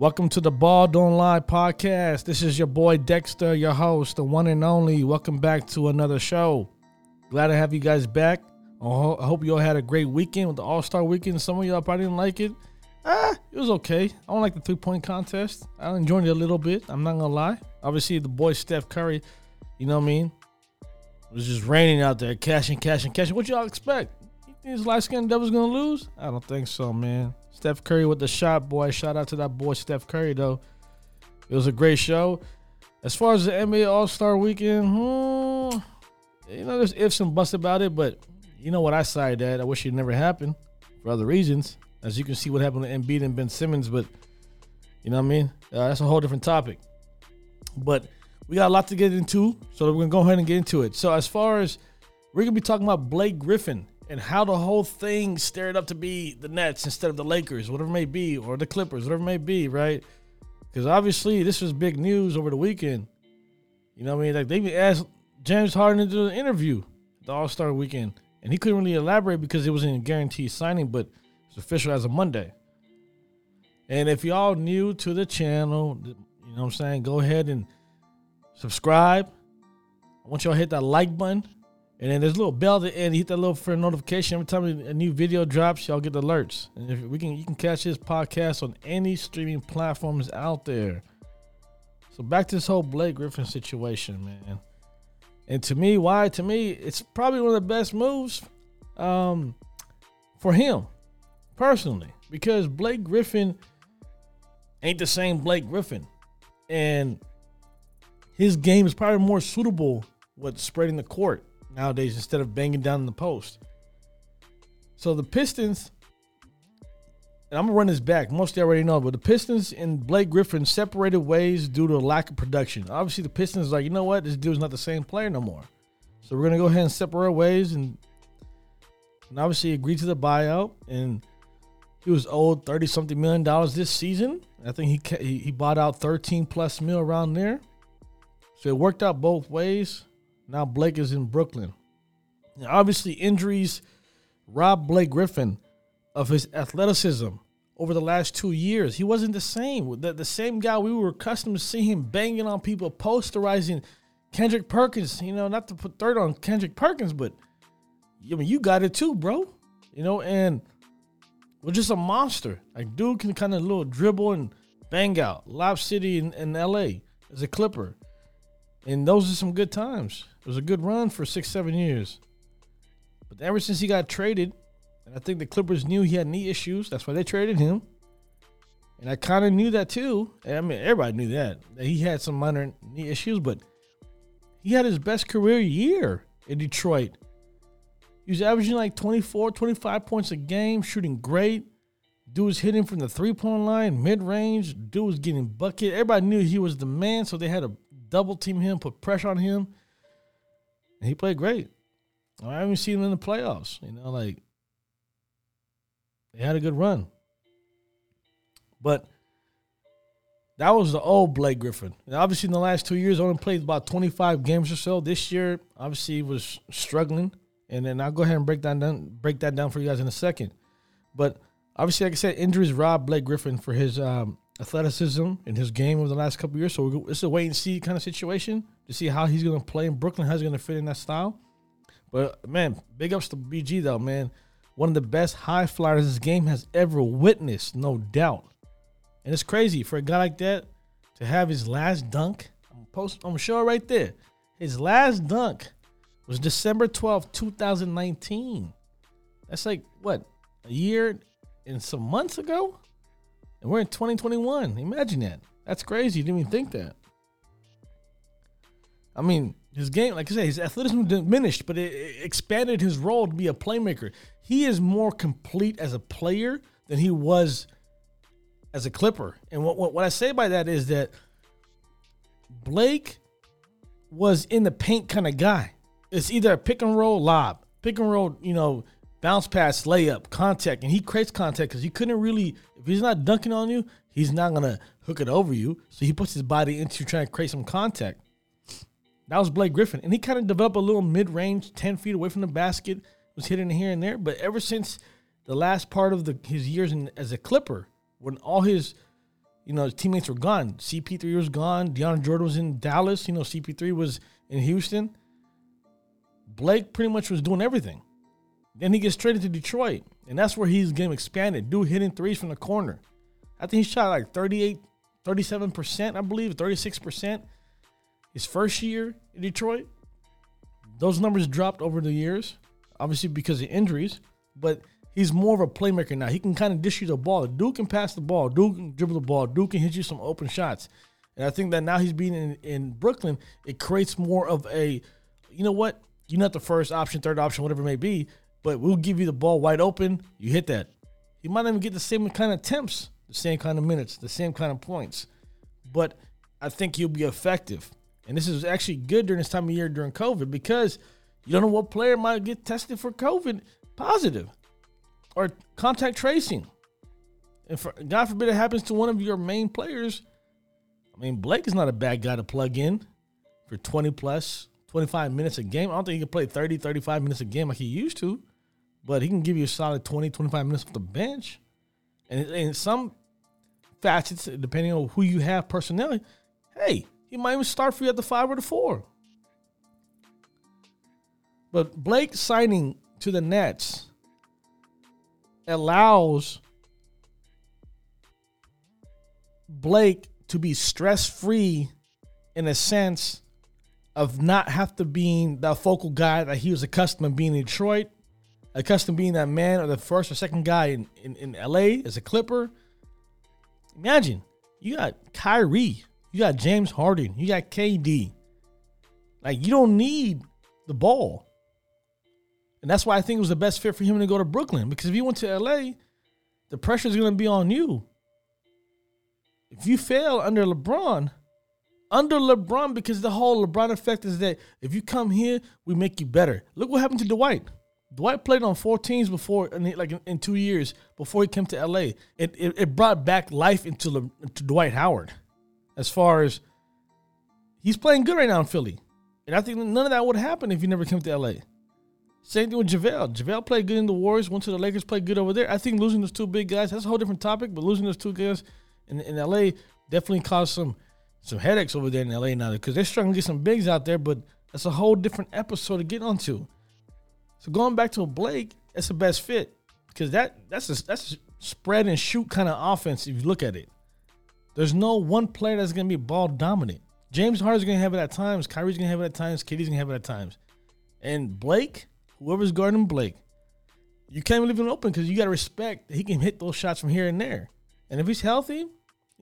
Welcome to the Ball Don't Lie podcast. This is your boy Dexter, your host, the one and only. Welcome back to another show. Glad to have you guys back. I hope you all had a great weekend with the All Star weekend. Some of y'all probably didn't like it. Ah, it was okay. I don't like the three point contest. I enjoyed it a little bit. I'm not gonna lie. Obviously, the boy Steph Curry, you know what I mean? It was just raining out there, cashing, cashing, cashing. What y'all expect? This light skinned devil's gonna lose? I don't think so, man. Steph Curry with the shot, boy. Shout out to that boy Steph Curry, though. It was a great show. As far as the NBA All Star Weekend, hmm, you know, there's ifs and buts about it, but you know what I side that I wish it never happened for other reasons. As you can see, what happened to Embiid and Ben Simmons, but you know what I mean. Uh, that's a whole different topic. But we got a lot to get into, so we're gonna go ahead and get into it. So as far as we're gonna be talking about Blake Griffin and how the whole thing stared up to be the Nets instead of the Lakers, whatever may be, or the Clippers, whatever may be, right? Because obviously this was big news over the weekend. You know what I mean? Like they even asked James Harden to do an interview the All Star weekend, and he couldn't really elaborate because it wasn't a guaranteed signing, but it's official as of Monday. And if y'all new to the channel, you know what I'm saying, go ahead and subscribe. I want y'all to hit that like button. And then there's a little bell the end. Hit that little for notification every time a new video drops. Y'all get alerts. And if we can, you can catch this podcast on any streaming platforms out there. So back to this whole Blake Griffin situation, man. And to me, why? To me, it's probably one of the best moves um, for him personally because Blake Griffin ain't the same Blake Griffin, and his game is probably more suitable with spreading the court nowadays instead of banging down the post. So the Pistons, and I'm gonna run this back. Most of you already know, but the Pistons and Blake Griffin separated ways due to a lack of production. Obviously, the Pistons like, you know what, this dude's not the same player no more. So we're gonna go ahead and separate ways, and, and obviously agree to the buyout. And he was owed thirty something million dollars this season. I think he he bought out thirteen plus mil around there. So it worked out both ways. Now Blake is in Brooklyn. Now, obviously, injuries robbed Blake Griffin of his athleticism over the last two years. He wasn't the same. The, the same guy we were accustomed to seeing him banging on people, posterizing Kendrick Perkins. You know, not to put third on Kendrick Perkins, but I mean, you got it too, bro. You know, and was just a monster. Like, dude can kind of little dribble and bang out. Lob City in, in LA as a Clipper. And those are some good times. It was a good run for six, seven years. But ever since he got traded, and I think the Clippers knew he had knee issues, that's why they traded him. And I kind of knew that too. I mean, everybody knew that, that he had some minor knee issues, but he had his best career year in Detroit. He was averaging like 24, 25 points a game, shooting great. Dude was hitting from the three point line, mid range. Dude was getting bucket. Everybody knew he was the man, so they had to double team him, put pressure on him. And he played great. I haven't seen him in the playoffs. You know, like they had a good run. But that was the old Blake Griffin. And obviously, in the last two years, only played about 25 games or so. This year, obviously, he was struggling. And then I'll go ahead and break that down, break that down for you guys in a second. But obviously, like I said, injuries robbed Blake Griffin for his um, athleticism in his game over the last couple years. So it's a wait and see kind of situation to see how he's going to play in Brooklyn, how he's going to fit in that style. But man, big ups to BG though, man. One of the best high flyers this game has ever witnessed, no doubt. And it's crazy for a guy like that to have his last dunk. I'm post. I'm sure right there. His last dunk was December 12th, 2019. That's like what a year and some months ago. And we're in 2021. Imagine that. That's crazy. You didn't even think that. I mean, his game, like I said, his athleticism diminished, but it, it expanded his role to be a playmaker. He is more complete as a player than he was as a Clipper. And what, what, what I say by that is that Blake was in the paint kind of guy. It's either a pick and roll lob, pick and roll, you know, bounce pass, layup, contact, and he creates contact because he couldn't really. If he's not dunking on you, he's not gonna hook it over you. So he puts his body into trying to create some contact. That was Blake Griffin, and he kind of developed a little mid-range, ten feet away from the basket, was hitting here and there. But ever since the last part of the his years in, as a Clipper, when all his you know, his teammates were gone. CP3 was gone. DeAndre Jordan was in Dallas. You know, CP3 was in Houston. Blake pretty much was doing everything. Then he gets traded to Detroit, and that's where his game expanded. Dude hitting threes from the corner. I think he shot like 38, 37%, I believe, 36%. His first year in Detroit. Those numbers dropped over the years, obviously because of injuries, but he's more of a playmaker now. He can kind of dish you the ball. Duke can pass the ball. Duke can dribble the ball. Duke can hit you some open shots. And I think that now he's being in, in Brooklyn, it creates more of a, you know what? You're not the first option, third option, whatever it may be, but we'll give you the ball wide open. You hit that. You might even get the same kind of attempts, the same kind of minutes, the same kind of points. But I think you'll be effective. And this is actually good during this time of year during COVID because you don't know what player might get tested for COVID positive or contact tracing. If God forbid it happens to one of your main players, I mean, Blake is not a bad guy to plug in for 20 plus, 25 minutes a game. I don't think he can play 30, 35 minutes a game like he used to, but he can give you a solid 20, 25 minutes off the bench. And in some facets, depending on who you have personnel, hey, he might even start for you at the five or the four. But Blake signing to the Nets allows Blake to be stress free in a sense of not have to being the focal guy that he was accustomed to being in Detroit, accustomed to being that man or the first or second guy in, in, in LA as a Clipper. Imagine you got Kyrie, you got James Harden, you got KD. Like you don't need the ball. And that's why I think it was the best fit for him to go to Brooklyn. Because if you went to LA, the pressure is going to be on you. If you fail under LeBron, under LeBron, because the whole LeBron effect is that if you come here, we make you better. Look what happened to Dwight. Dwight played on four teams before, like in, two years before he came to LA. It, it, it brought back life into, Le, into Dwight Howard, as far as he's playing good right now in Philly, and I think none of that would happen if he never came to LA. Same thing with JaVale. JaVale played good in the Warriors, went to the Lakers, played good over there. I think losing those two big guys, that's a whole different topic, but losing those two guys in, in LA definitely caused some some headaches over there in LA now because they're struggling to get some bigs out there, but that's a whole different episode to get onto. So going back to Blake, that's the best fit because that that's a, that's a spread and shoot kind of offense if you look at it. There's no one player that's gonna be ball dominant. James Harden's gonna have it at times. Kyrie's gonna have it at times. KD's gonna have it at times. And Blake, whoever's guarding Blake, you can't leave him open because you got to respect that he can hit those shots from here and there. And if he's healthy,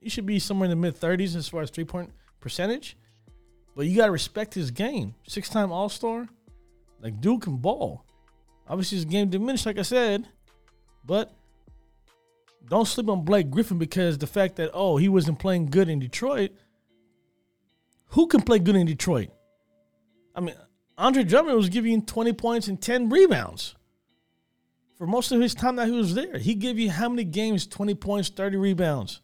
he should be somewhere in the mid 30s as far as three point percentage. But you got to respect his game. Six time All Star, like Duke can ball. Obviously, his game diminished, like I said, but don't sleep on Blake Griffin because the fact that oh he wasn't playing good in Detroit. Who can play good in Detroit? I mean, Andre Drummond was giving 20 points and 10 rebounds for most of his time that he was there. He gave you how many games? 20 points, 30 rebounds,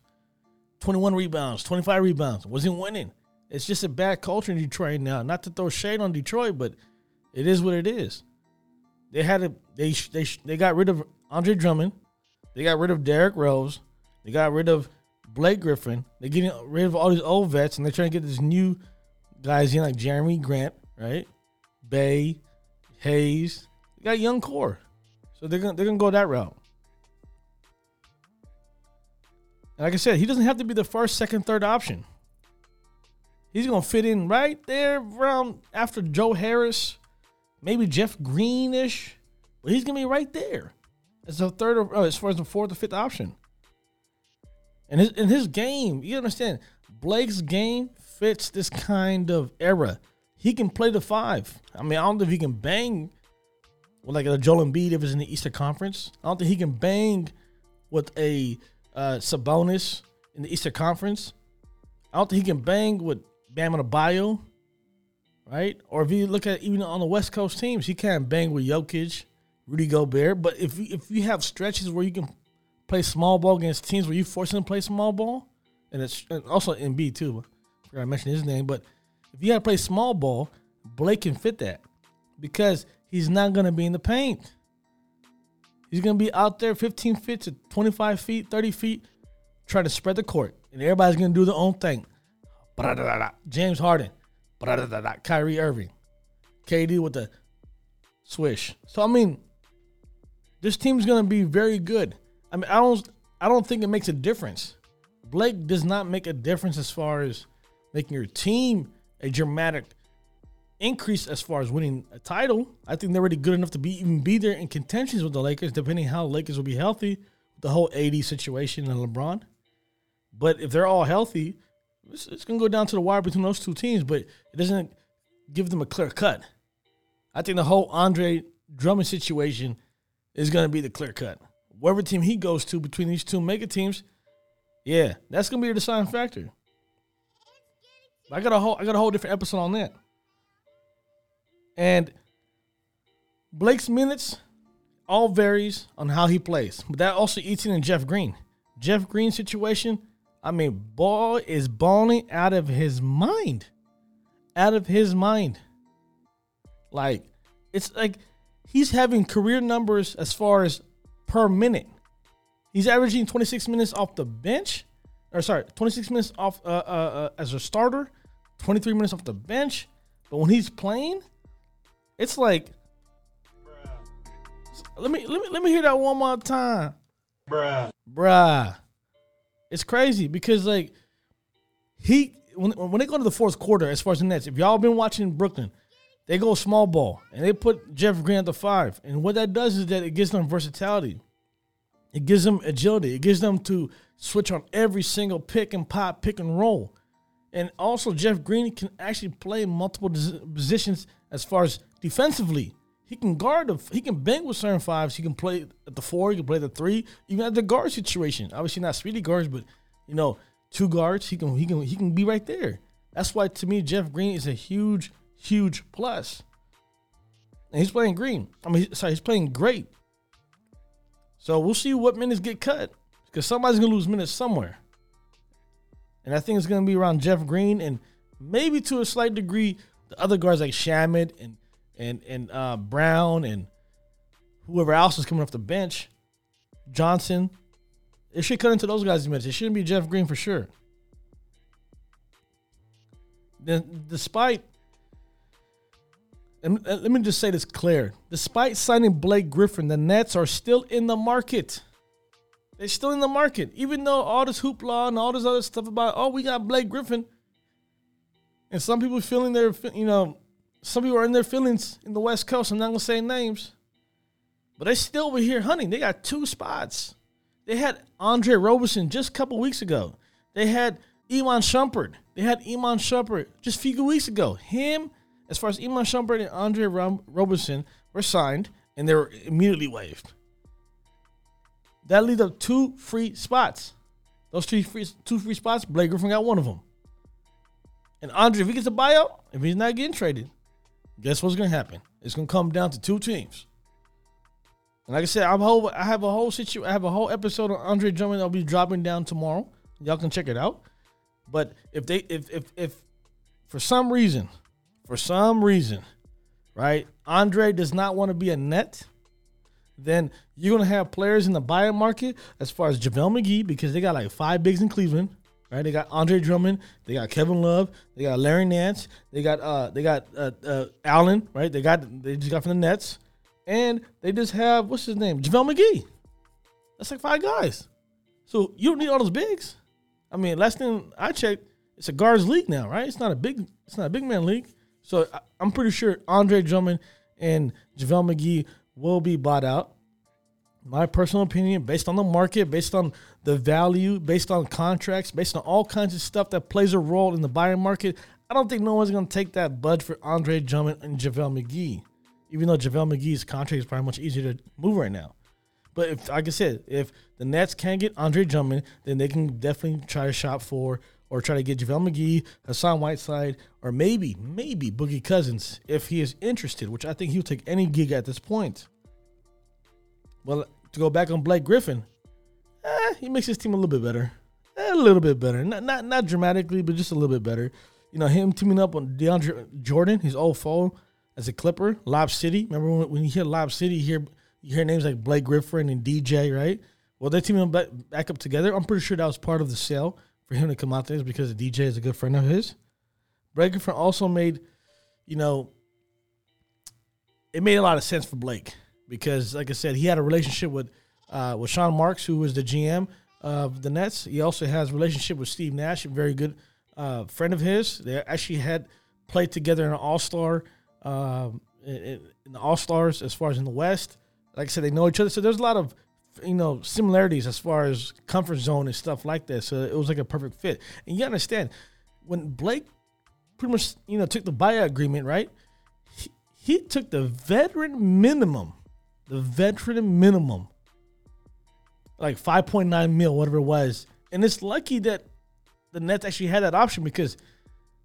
21 rebounds, 25 rebounds. Wasn't winning. It's just a bad culture in Detroit now. Not to throw shade on Detroit, but it is what it is. They had a they they they got rid of Andre Drummond. They got rid of Derrick Rose. They got rid of Blake Griffin. They're getting rid of all these old vets, and they're trying to get this new guys in like Jerami Grant, right? Bey, Hayes. They got young core. So they're gonna they're gonna go that route. And like I said, he doesn't have to be the first, second, third option. He's gonna fit in right there around after Joe Harris, maybe Jeff Greenish, but he's gonna be right there as a third or oh, as far as the fourth or fifth option. And his in his game, you understand, Blake's game fits this kind of era he can play the five. I mean, I don't know if he can bang with like a Joel Embiid if it's in the Eastern Conference. I don't think he can bang with a uh, Sabonis in the Eastern Conference. I don't think he can bang with Bam Adebayo, right? Or if you look at even on the West Coast teams, he can't bang with Jokic, Rudy Gobert. But if if you have stretches where you can play small ball against teams where you force them to play small ball, and it's and also B too. I forgot to mention his name, but if you got to play small ball, Blake can fit that because he's not going to be in the paint. He's going to be out there 15 feet to 25 feet, 30 feet, trying to spread the court, and everybody's going to do their own thing. James Harden, Kyrie Irving, KD with the swish. So I mean, this team's to be very good. I mean, I don't, I don't think it makes a difference. Blake does not make a difference as far as making your team a dramatic increase as far as winning a title. I think they're already good enough to be even be there in contentions with the Lakers, depending how Lakers will be healthy. The whole AD situation and LeBron. But if they're all healthy, it's, it's going to go down to the wire between those two teams. But it doesn't give them a clear cut. I think the whole Andre Drummond situation is going to be the clear cut. Whatever team he goes to between these two mega teams, yeah, that's going to be the deciding factor. I got a whole I got a whole different episode on that. And Blake's minutes all varies on how he plays. But that also eats in Jeff Green. Jeff Green situation, I mean, ball is balling out of his mind. Out of his mind. Like, it's like he's having career numbers as far as per minute. He's averaging 26 minutes off the bench, or sorry, 26 minutes off uh, uh, uh, as a starter, 23 minutes off the bench. But when he's playing, it's like, let me let me let me hear that one more time, bruh, bruh. It's crazy because like he when when they go to the fourth quarter, as far as the Nets, if y'all been watching Brooklyn, they go small ball and they put Jeff Green at the five, and what that does is that it gives them versatility. It gives them agility. It gives them to switch on every single pick and pop, pick and roll. And also, Jeff Green can actually play multiple positions as far as defensively. He can guard, the, he can bang with certain fives. He can play at the four, he can play the three, even at the guard situation. Obviously, not speedy guards, but you know, two guards, he can he can he can be right there. That's why to me, Jeff Green is a huge, huge plus. And he's playing green. I mean, sorry, he's playing great. So we'll see what minutes get cut because somebody's gonna lose minutes somewhere. And I think it's gonna be around Jeff Green and maybe to a slight degree the other guards like Shamet and and and uh, Brown and whoever else is coming off the bench, Johnson. It should cut into those guys' minutes. It shouldn't be Jeff Green for sure. Then, despite, and let me just say this clear: despite signing Blake Griffin, the Nets are still in the market. They're still in the market, even though all this hoopla and all this other stuff about oh we got Blake Griffin, and some people feeling they're you know some people are in their feelings in the West Coast. I'm not gonna say names, but they still were here hunting. They got two spots. They had Andre Roberson just a couple weeks ago. They had Iman Shumpert. They had Iman Shumpert just a few weeks ago. Him, as far as Iman Shumpert and Andre Roberson were signed, and they were immediately waived. That leaves up two free spots. Those two free, two free spots, Blake Griffin got one of them. And Andre, if he gets a buyout, if he's not getting traded, guess what's gonna happen? It's gonna come down to two teams. And like I said, I'm whole, I have a whole situ I have a whole episode on Andre Drummond that'll be dropping down tomorrow. Y'all can check it out. But if they if if if for some reason, for some reason, right, Andre does not want to be a net, then you're gonna have players in the buyout market as far as JaVale McGee, because they got like five bigs in Cleveland. Right, they got Andre Drummond, they got Kevin Love, they got Larry Nance, they got uh they got uh, uh Allen, right? They got they just got from the Nets, and they just have what's his name, JaVale McGee. That's like five guys. So you don't need all those bigs. I mean, last thing I checked, it's a guards league now, right? It's not a big it's not a big man league. So I, I'm pretty sure Andre Drummond and JaVale McGee will be bought out my personal opinion, based on the market, based on the value, based on contracts, based on all kinds of stuff that plays a role in the buying market, I don't think no one's going to take that budge for Andre Drummond and JaVale McGee, even though JaVale McGee's contract is probably much easier to move right now. But if, like I said, if the Nets can't get Andre Drummond, then they can definitely try to shop for or try to get JaVale McGee, Hassan Whiteside, or maybe, maybe Boogie Cousins if he is interested, which I think he'll take any gig at this point. Well, to go back on Blake Griffin, eh, he makes his team a little bit better. Eh, a little bit better. Not, not not dramatically, but just a little bit better. You know, him teaming up on DeAndre Jordan, his old foe as a Clipper, Lob City. Remember when, when you hear Lob City, you hear you hear names like Blake Griffin and DJ, right? Well, they're teaming back, back up together. I'm pretty sure that was part of the sale for him to come out there because the DJ is a good friend of his. Blake Griffin also made, you know, it made a lot of sense for Blake because, like I said, he had a relationship with uh, with Sean Marks, who was the GM of the Nets. He also has a relationship with Steve Nash, a very good uh, friend of his. They actually had played together in an All Star, um, in, in the All Stars as far as in the West. Like I said, they know each other, so there's a lot of you know similarities as far as comfort zone and stuff like that. So it was like a perfect fit. And you understand when Blake pretty much you know took the buyout agreement, right? He, he took the veteran minimum, the veteran minimum, like five point nine mil, whatever it was. And it's lucky that the Nets actually had that option because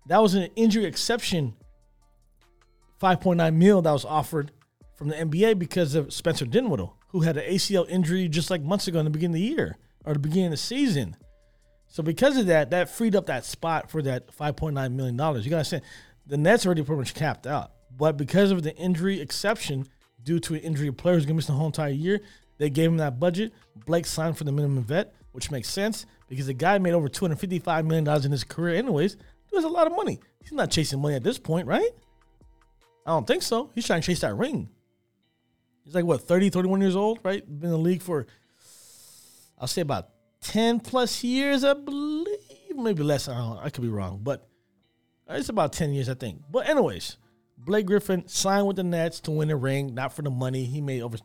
that was an injury exception. 5.9 mil that was offered from the NBA because of Spencer Dinwiddie who had an ACL injury just like months ago in the beginning of the year or the beginning of the season. So because of that, that freed up that spot for that $5.9 million. You gotta say the Nets already pretty much capped out. But because of the injury exception due to an injury player who's gonna miss the whole entire year, they gave him that budget. Blake signed for the minimum vet, which makes sense because the guy made over $255 million in his career, anyways. There's a lot of money. He's not chasing money at this point, right? I don't think so. He's trying to chase that ring. He's like what 30, 31 years old, right? Been in the league for I'll say about 10 plus years, I believe. Maybe less. I don't know. I could be wrong, but it's about 10 years, I think. But anyways, Blake Griffin signed with the Nets to win a ring, not for the money. He made over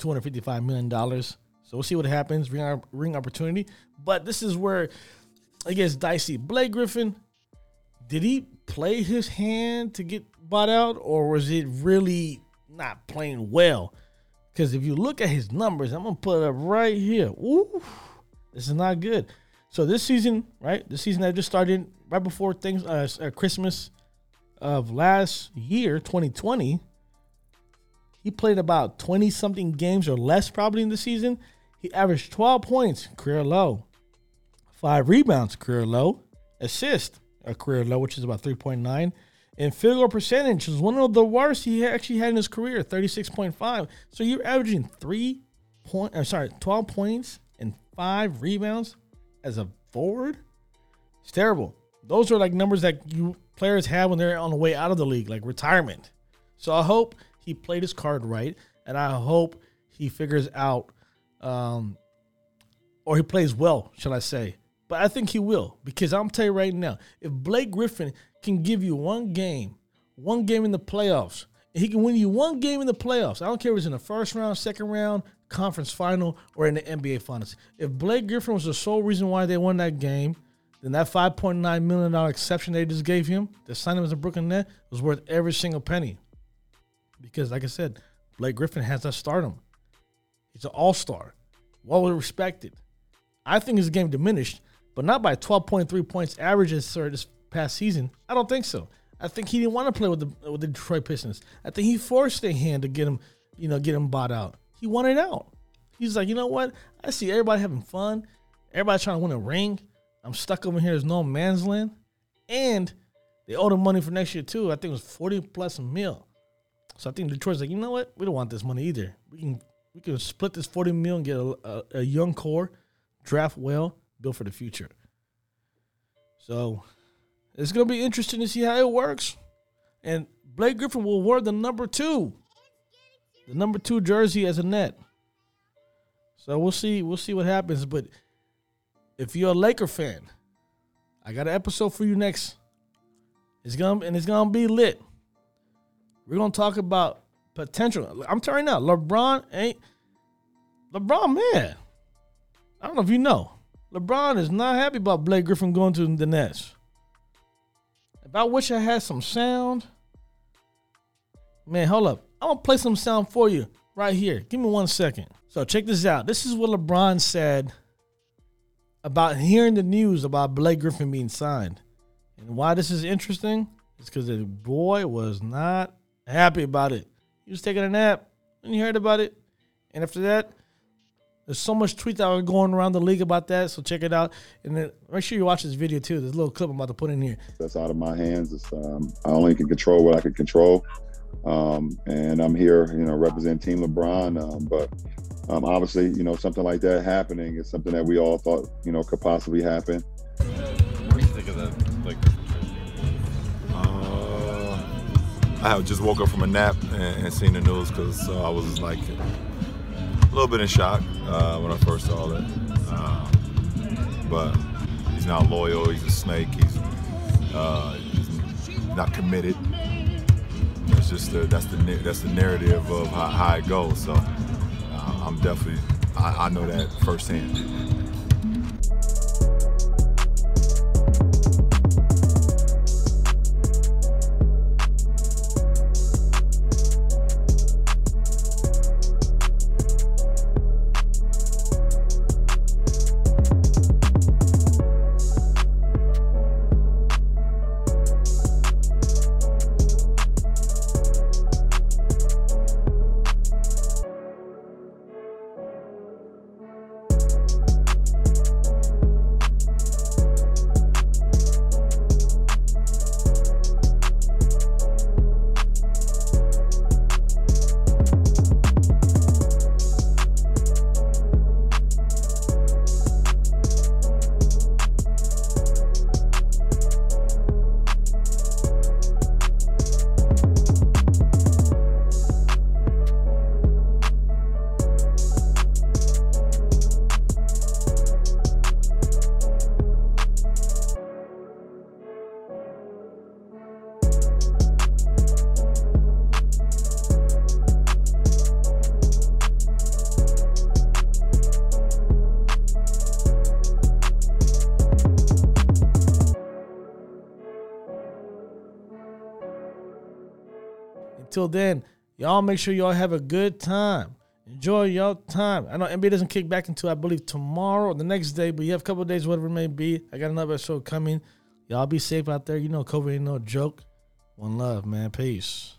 $255 million. So we'll see what happens. Ring, ring opportunity. But this is where it gets dicey. Blake Griffin, did he play his hand to get bought out, or was it really not playing well? Because if you look at his numbers, I'm gonna put it up right here. Ooh, this is not good. So this season, right? The season that just started right before things, uh, uh Christmas of last year, 2020. He played about 20 something games or less probably in the season. He averaged 12 points, career low. Five rebounds, career low. Assist, a career low, which is about 3.9. And field goal percentage was one of the worst he actually had in his career, 36.5. So you're averaging three point, I'm sorry, 12 points and five rebounds as a forward. It's terrible. Those are like numbers that you players have when they're on the way out of the league, like retirement. So I hope he played his card right, and I hope he figures out, um, or he plays well, shall I say? But I think he will because I'm tell you right now, if Blake Griffin can give you one game, one game in the playoffs. He can win you one game in the playoffs. I don't care if it's in the first round, second round, conference final, or in the NBA finals. If Blake Griffin was the sole reason why they won that game, then that $5.9 million exception they just gave him to sign him as a Brooklyn Net was worth every single penny. Because, like I said, Blake Griffin has that stardom. He's an all star, well respected. I think his game diminished, but not by 12.3 points averages, sir, this past season? I don't think so. I think he didn't want to play with the with the Detroit Pistons. I think he forced their hand to get him, you know, get him bought out. He wanted out. He's like, you know what? I see everybody having fun. Everybody trying to win a ring. I'm stuck over here There's no man's land. And they owe him money for next year too. I think it was 40 plus a mil. So I think Detroit's like, you know what? We don't want this money either. We can we can split this 40 mil and get a, a, a young core, draft well, build for the future. So it's to be interesting to see how it works. And Blake Griffin will wear the number two, the number two jersey as a net. So we'll see. We'll see what happens. But if you're a Laker fan, I got an episode for you next. It's gonna and it's gonna be lit. We're gonna talk about potential. I'm telling you now, LeBron ain't LeBron man. I don't know if you know. LeBron is not happy about Blake Griffin going to the Nets. If I wish I had some sound, man, hold up. I'm gonna play some sound for you right here. Give me one second. So check this out. This is what LeBron said about hearing the news about Blake Griffin being signed. And why this is interesting is because the boy was not happy about it. He was taking a nap and he heard about it. And after that, there's so much tweets that are going around the league about that. So check it out. And then make sure you watch this video too. There's a little clip I'm about to put in here. That's out of my hands. It's, um, I only can control what I can control. Um, and I'm here, you know, represent Team LeBron. Um, but um, obviously, you know, something like that happening is something that we all thought, you know, could possibly happen. What do you think of that? Like, Uh, I just woke up from a nap and, and seen the news because uh, I was like a little bit in shock uh, when I first saw it. Uh, but he's not loyal. He's a snake. He's, uh, he's not committed. That's just the, that's the that's the narrative of how, how it goes. So I'm definitely I, I know that firsthand. Until then, y'all make sure y'all have a good time. Enjoy your time. I know NBA doesn't kick back until I believe tomorrow or the next day, but you have a couple days, whatever it may be. I got another show coming. Y'all be safe out there. You know, COVID ain't no joke. One love, man. Peace.